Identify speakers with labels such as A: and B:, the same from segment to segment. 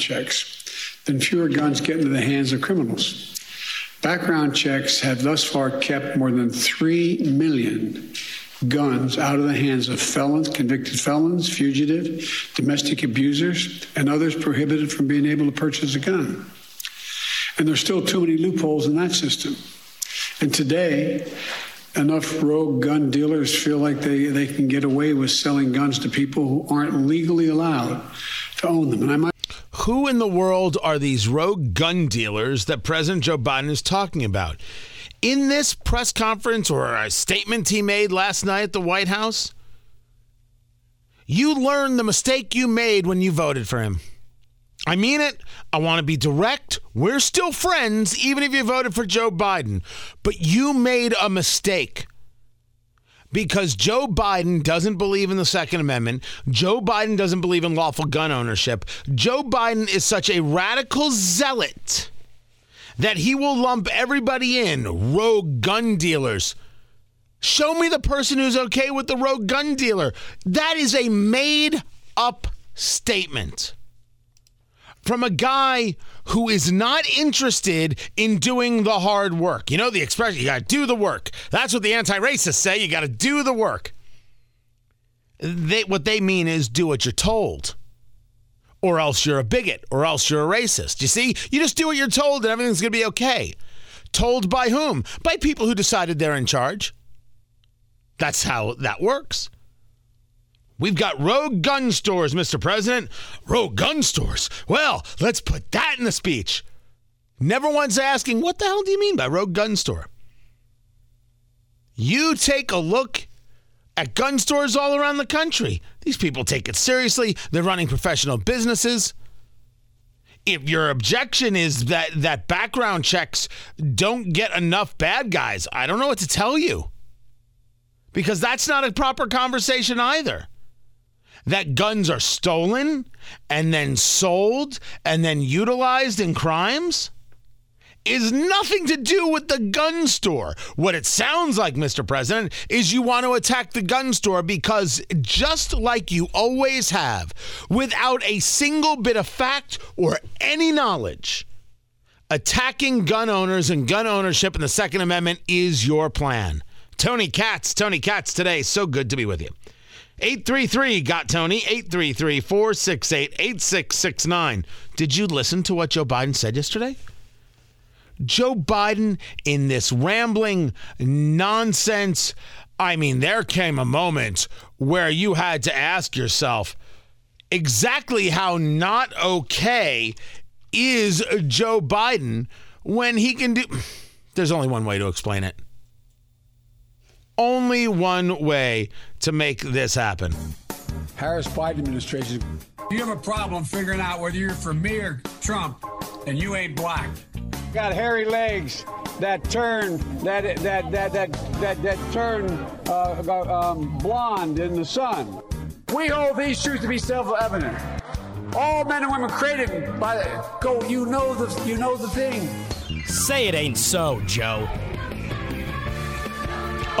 A: checks, then fewer guns get into the hands of criminals. Background checks have thus far kept more than 3 million guns out of the hands of felons, convicted felons, fugitive, domestic abusers, and others prohibited from being able to purchase a gun. And there's still too many loopholes in that system. And today, enough rogue gun dealers feel like they, they can get away with selling guns to people who aren't legally allowed to own them. And I might
B: who in the world are these rogue gun dealers that President Joe Biden is talking about? In this press conference or a statement he made last night at the White House, you learned the mistake you made when you voted for him. I mean it. I want to be direct. We're still friends, even if you voted for Joe Biden. But you made a mistake because Joe Biden doesn't believe in the Second Amendment. Joe Biden doesn't believe in lawful gun ownership. Joe Biden is such a radical zealot that he will lump everybody in rogue gun dealers. Show me the person who's okay with the rogue gun dealer. That is a made up statement from a guy who is not interested in doing the hard work. You know the expression, you got to do the work. That's what the anti racists say. You got to do the work. They, what they mean is do what you're told, or else you're a bigot, or else you're a racist. You see, you just do what you're told and everything's going to be okay. Told by whom? By people who decided they're in charge. That's how that works. We've got rogue gun stores, Mr. President. Rogue gun stores. Well, let's put that in the speech. Never once asking, what the hell do you mean by rogue gun store? You take a look at gun stores all around the country. These people take it seriously. They're running professional businesses. If your objection is that that background checks don't get enough bad guys, I don't know what to tell you. Because that's not a proper conversation either that guns are stolen and then sold and then utilized in crimes is nothing to do with the gun store. What it sounds like, Mr. President, is you want to attack the gun store because just like you always have, without a single bit of fact or any knowledge, attacking gun owners and gun ownership in the Second Amendment is your plan. Tony Katz, Tony Katz today. So good to be with you. 833 got Tony, 833 468 8669. Did you listen to what Joe Biden said yesterday? Joe Biden, in this rambling nonsense, I mean, there came a moment where you had to ask yourself exactly how not okay is Joe Biden when he can do. There's only one way to explain it only one way to make this happen.
A: Harris Biden administration.
C: You have a problem figuring out whether you're for me or Trump, and you ain't black.
D: Got hairy legs that turn that that that that that, that turn uh, um, blonde in the sun. We hold these truths to be self-evident. All men and women created by go. You know the you know the thing.
E: Say it ain't so, Joe.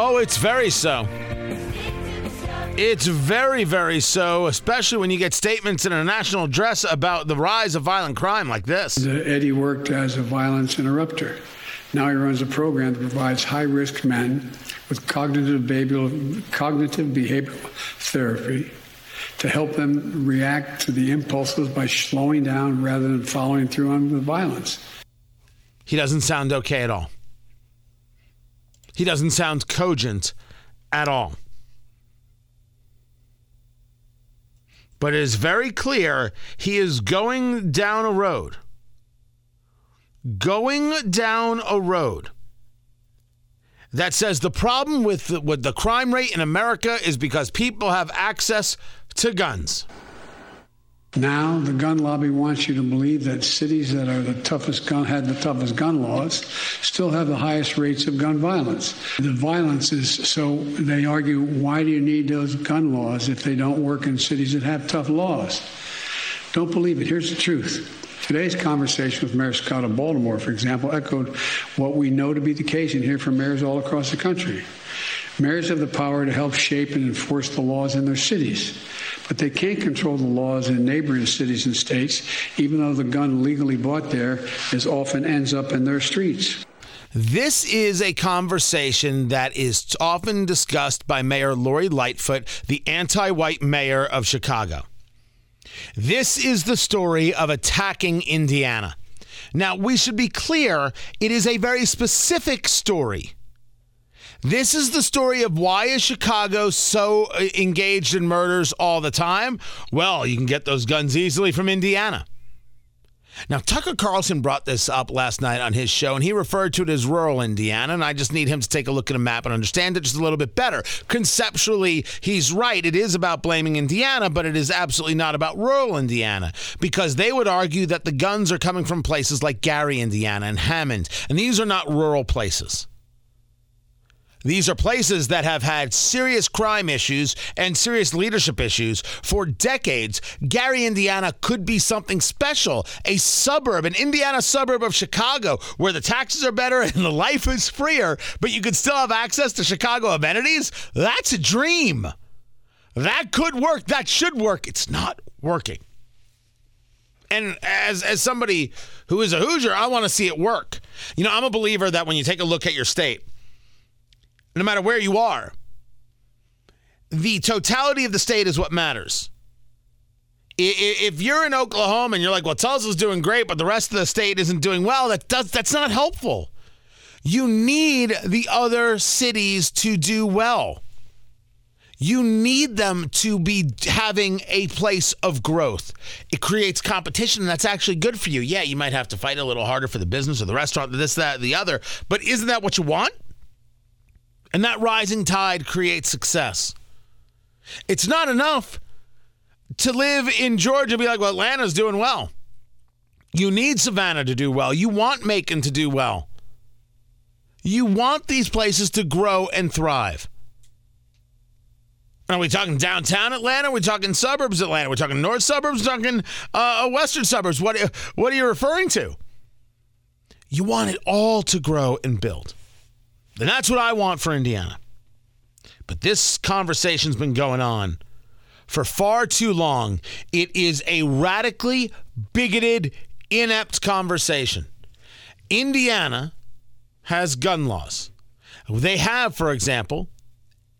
B: Oh, it's very so. It's very, very so, especially when you get statements in a national address about the rise of violent crime like this.
A: Eddie worked as a violence interrupter. Now he runs a program that provides high risk men with cognitive behavioral, cognitive behavioral therapy to help them react to the impulses by slowing down rather than following through on the violence.
B: He doesn't sound okay at all. He doesn't sound cogent at all. But it is very clear he is going down a road. Going down a road that says the problem with the, with the crime rate in America is because people have access to guns.
A: Now the gun lobby wants you to believe that cities that are the toughest gun had the toughest gun laws still have the highest rates of gun violence. The violence is so they argue why do you need those gun laws if they don't work in cities that have tough laws? Don't believe it. Here's the truth. Today's conversation with Mayor Scott of Baltimore, for example, echoed what we know to be the case and hear from mayors all across the country. Mayors have the power to help shape and enforce the laws in their cities. But they can't control the laws in neighboring cities and states, even though the gun legally bought there is often ends up in their streets.
B: This is a conversation that is often discussed by Mayor Lori Lightfoot, the anti white mayor of Chicago. This is the story of attacking Indiana. Now, we should be clear, it is a very specific story. This is the story of why is Chicago so uh, engaged in murders all the time? Well, you can get those guns easily from Indiana. Now, Tucker Carlson brought this up last night on his show, and he referred to it as rural Indiana. And I just need him to take a look at a map and understand it just a little bit better. Conceptually, he's right. It is about blaming Indiana, but it is absolutely not about rural Indiana because they would argue that the guns are coming from places like Gary, Indiana, and Hammond. And these are not rural places. These are places that have had serious crime issues and serious leadership issues for decades. Gary, Indiana could be something special, a suburb, an Indiana suburb of Chicago where the taxes are better and the life is freer, but you could still have access to Chicago amenities. That's a dream. That could work. That should work. It's not working. And as as somebody who is a Hoosier, I want to see it work. You know, I'm a believer that when you take a look at your state, no matter where you are. The totality of the state is what matters. If you're in Oklahoma and you're like, well, Tulsa's doing great, but the rest of the state isn't doing well, that does, that's not helpful. You need the other cities to do well. You need them to be having a place of growth. It creates competition, and that's actually good for you. Yeah, you might have to fight a little harder for the business or the restaurant, this, that, the other, but isn't that what you want? And that rising tide creates success. It's not enough to live in Georgia and be like, well, Atlanta's doing well. You need Savannah to do well. You want Macon to do well. You want these places to grow and thrive. Are we talking downtown Atlanta? Are we talking suburbs Atlanta? We're talking north suburbs, We're talking uh, western suburbs. What, what are you referring to? You want it all to grow and build. And that's what I want for Indiana. But this conversation's been going on for far too long. It is a radically bigoted, inept conversation. Indiana has gun laws. They have, for example,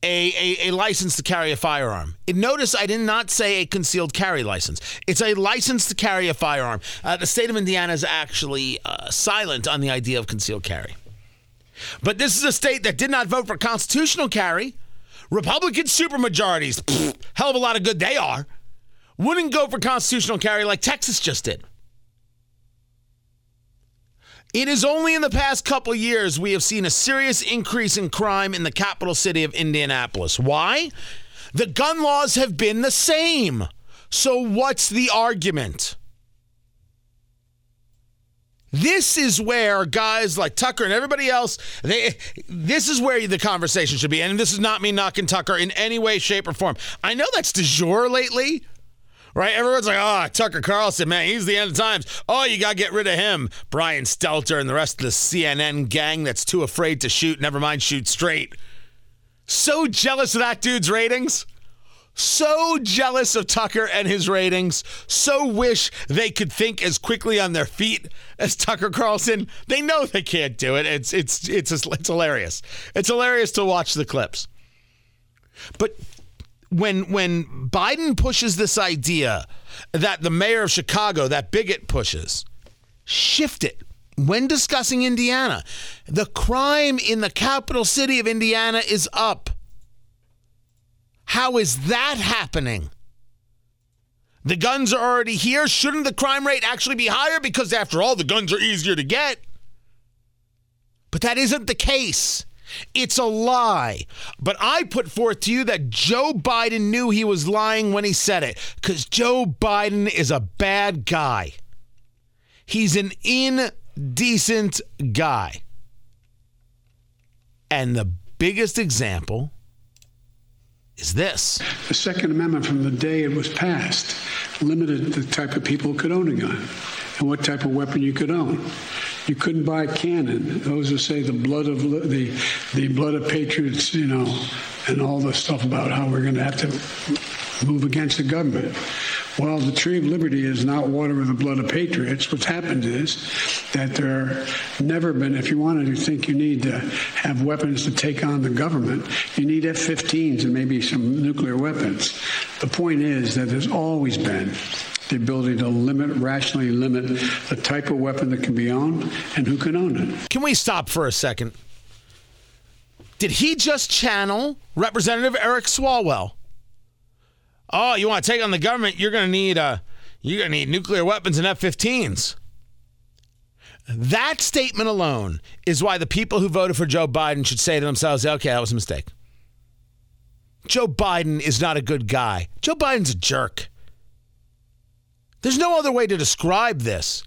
B: a, a, a, license to carry a firearm. notice I did not say a concealed carry license. It's a license to carry a firearm. Uh, the state of Indiana is actually uh, silent on the idea of concealed carry. But this is a state that did not vote for constitutional carry. Republican supermajorities, hell of a lot of good they are, wouldn't go for constitutional carry like Texas just did. It is only in the past couple years we have seen a serious increase in crime in the capital city of Indianapolis. Why? The gun laws have been the same. So, what's the argument? This is where guys like Tucker and everybody else, they this is where the conversation should be. And this is not me knocking Tucker in any way, shape, or form. I know that's de jour lately. Right? Everyone's like, oh, Tucker Carlson, man, he's the end of times. Oh, you got to get rid of him. Brian Stelter and the rest of the CNN gang that's too afraid to shoot, never mind shoot straight. So jealous of that dude's ratings so jealous of Tucker and his ratings, so wish they could think as quickly on their feet as Tucker Carlson. They know they can't do it. It's it's it's it's hilarious. It's hilarious to watch the clips. But when when Biden pushes this idea that the mayor of Chicago, that bigot pushes, shift it. When discussing Indiana, the crime in the capital city of Indiana is up. How is that happening? The guns are already here. Shouldn't the crime rate actually be higher? Because after all, the guns are easier to get. But that isn't the case. It's a lie. But I put forth to you that Joe Biden knew he was lying when he said it, because Joe Biden is a bad guy. He's an indecent guy. And the biggest example is this.
A: The Second Amendment, from the day it was passed, limited the type of people who could own a gun and what type of weapon you could own. You couldn't buy a cannon. Those who say the blood of the the blood of patriots, you know, and all the stuff about how we're going to have to move against the government. Well, the tree of liberty is not water with the blood of patriots. What's happened is that there never been, if you wanted to think you need to have weapons to take on the government, you need F 15s and maybe some nuclear weapons. The point is that there's always been the ability to limit, rationally limit the type of weapon that can be owned and who can own it.
B: Can we stop for a second? Did he just channel Representative Eric Swalwell? Oh, you want to take on the government? You're going to need uh, you're going to need nuclear weapons and F-15s. That statement alone is why the people who voted for Joe Biden should say to themselves, "Okay, that was a mistake." Joe Biden is not a good guy. Joe Biden's a jerk. There's no other way to describe this.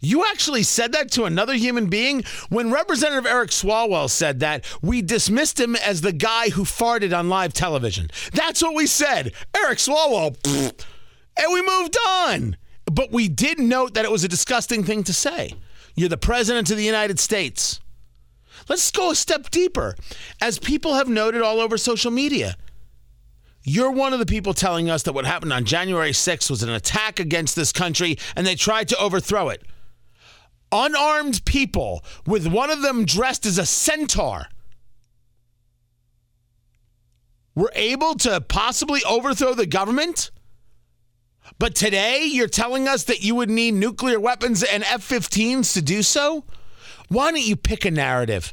B: You actually said that to another human being? When Representative Eric Swalwell said that, we dismissed him as the guy who farted on live television. That's what we said. Eric Swalwell. Pfft, and we moved on. But we did note that it was a disgusting thing to say. You're the president of the United States. Let's go a step deeper. As people have noted all over social media, you're one of the people telling us that what happened on January 6th was an attack against this country and they tried to overthrow it. Unarmed people, with one of them dressed as a centaur, were able to possibly overthrow the government? But today you're telling us that you would need nuclear weapons and F 15s to do so? Why don't you pick a narrative?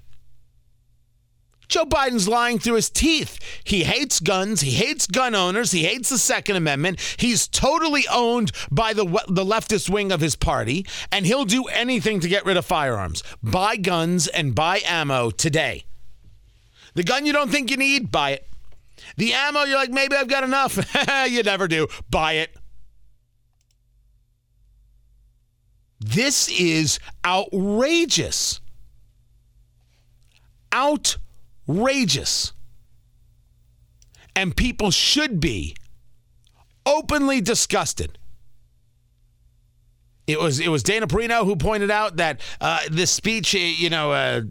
B: Joe Biden's lying through his teeth. He hates guns. He hates gun owners. He hates the Second Amendment. He's totally owned by the, the leftist wing of his party, and he'll do anything to get rid of firearms. Buy guns and buy ammo today. The gun you don't think you need, buy it. The ammo, you're like, maybe I've got enough. you never do. Buy it. This is outrageous. Outrageous. And people should be openly disgusted. It was it was Dana Perino who pointed out that uh, this speech, you know, uh,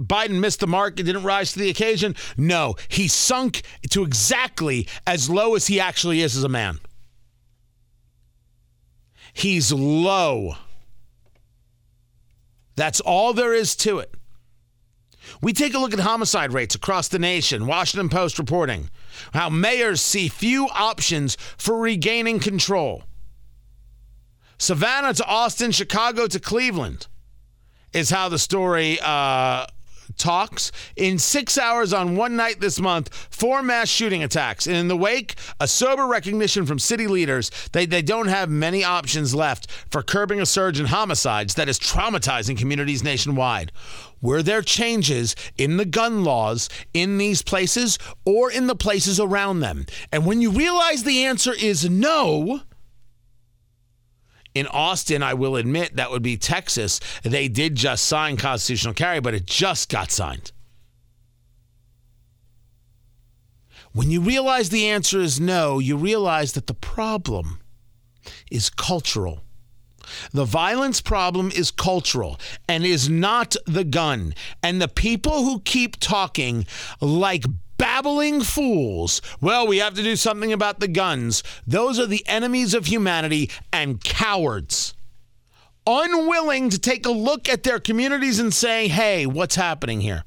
B: Biden missed the mark and didn't rise to the occasion. No, he sunk to exactly as low as he actually is as a man. He's low. That's all there is to it. We take a look at homicide rates across the nation. Washington Post reporting how mayors see few options for regaining control. Savannah to Austin, Chicago to Cleveland is how the story uh, talks. In six hours on one night this month, four mass shooting attacks. And in the wake, a sober recognition from city leaders they, they don't have many options left for curbing a surge in homicides that is traumatizing communities nationwide. Were there changes in the gun laws in these places or in the places around them? And when you realize the answer is no, in Austin, I will admit that would be Texas. They did just sign constitutional carry, but it just got signed. When you realize the answer is no, you realize that the problem is cultural. The violence problem is cultural and is not the gun. And the people who keep talking like babbling fools. Well, we have to do something about the guns. Those are the enemies of humanity and cowards. Unwilling to take a look at their communities and say, hey, what's happening here?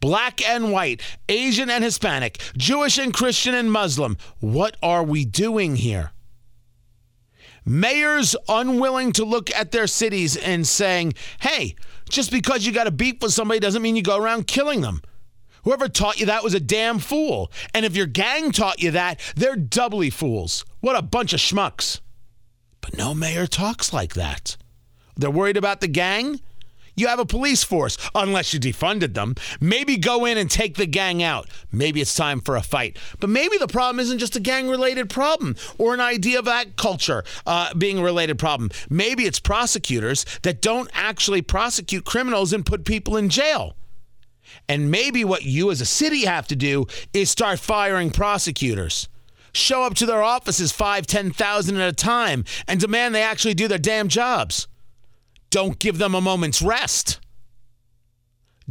B: Black and white, Asian and Hispanic, Jewish and Christian and Muslim. What are we doing here? Mayors unwilling to look at their cities and saying, hey, just because you got a beef with somebody doesn't mean you go around killing them. Whoever taught you that was a damn fool. And if your gang taught you that, they're doubly fools. What a bunch of schmucks. But no mayor talks like that. They're worried about the gang? You have a police force, unless you defunded them. Maybe go in and take the gang out. Maybe it's time for a fight. But maybe the problem isn't just a gang related problem or an idea of that culture uh, being a related problem. Maybe it's prosecutors that don't actually prosecute criminals and put people in jail. And maybe what you as a city have to do is start firing prosecutors. Show up to their offices five, ten thousand at a time and demand they actually do their damn jobs. Don't give them a moment's rest.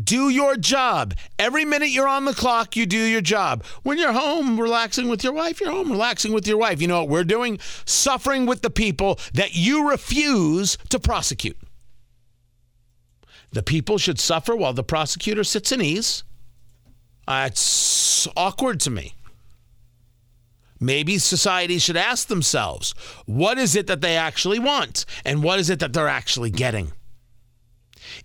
B: Do your job. Every minute you're on the clock, you do your job. When you're home relaxing with your wife, you're home relaxing with your wife. You know what we're doing? Suffering with the people that you refuse to prosecute. The people should suffer while the prosecutor sits in ease. Uh, it's awkward to me. Maybe society should ask themselves what is it that they actually want and what is it that they're actually getting?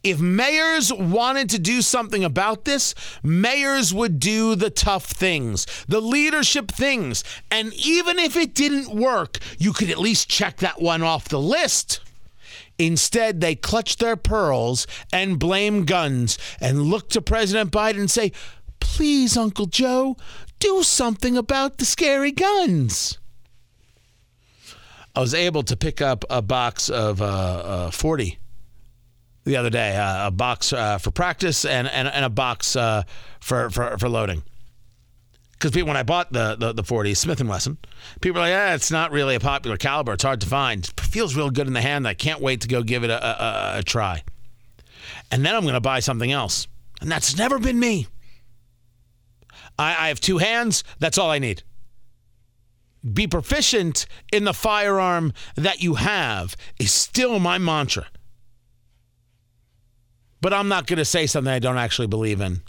B: If mayors wanted to do something about this, mayors would do the tough things, the leadership things. And even if it didn't work, you could at least check that one off the list. Instead, they clutch their pearls and blame guns and look to President Biden and say, Please, Uncle Joe, do something about the scary guns. I was able to pick up a box of uh, uh, 40 the other day, uh, a box uh, for practice and, and, and a box uh, for, for, for loading. Because when I bought the, the, the 40 Smith & Wesson, people are like, yeah, it's not really a popular caliber. It's hard to find. It feels real good in the hand. I can't wait to go give it a, a, a try. And then I'm going to buy something else. And that's never been me. I, I have two hands. That's all I need. Be proficient in the firearm that you have is still my mantra. But I'm not going to say something I don't actually believe in.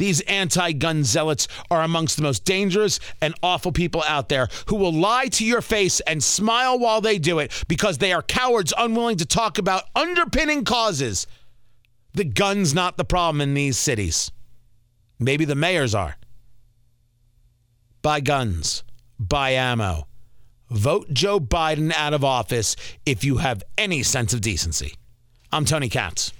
B: These anti gun zealots are amongst the most dangerous and awful people out there who will lie to your face and smile while they do it because they are cowards unwilling to talk about underpinning causes. The gun's not the problem in these cities. Maybe the mayors are. Buy guns, buy ammo. Vote Joe Biden out of office if you have any sense of decency. I'm Tony Katz.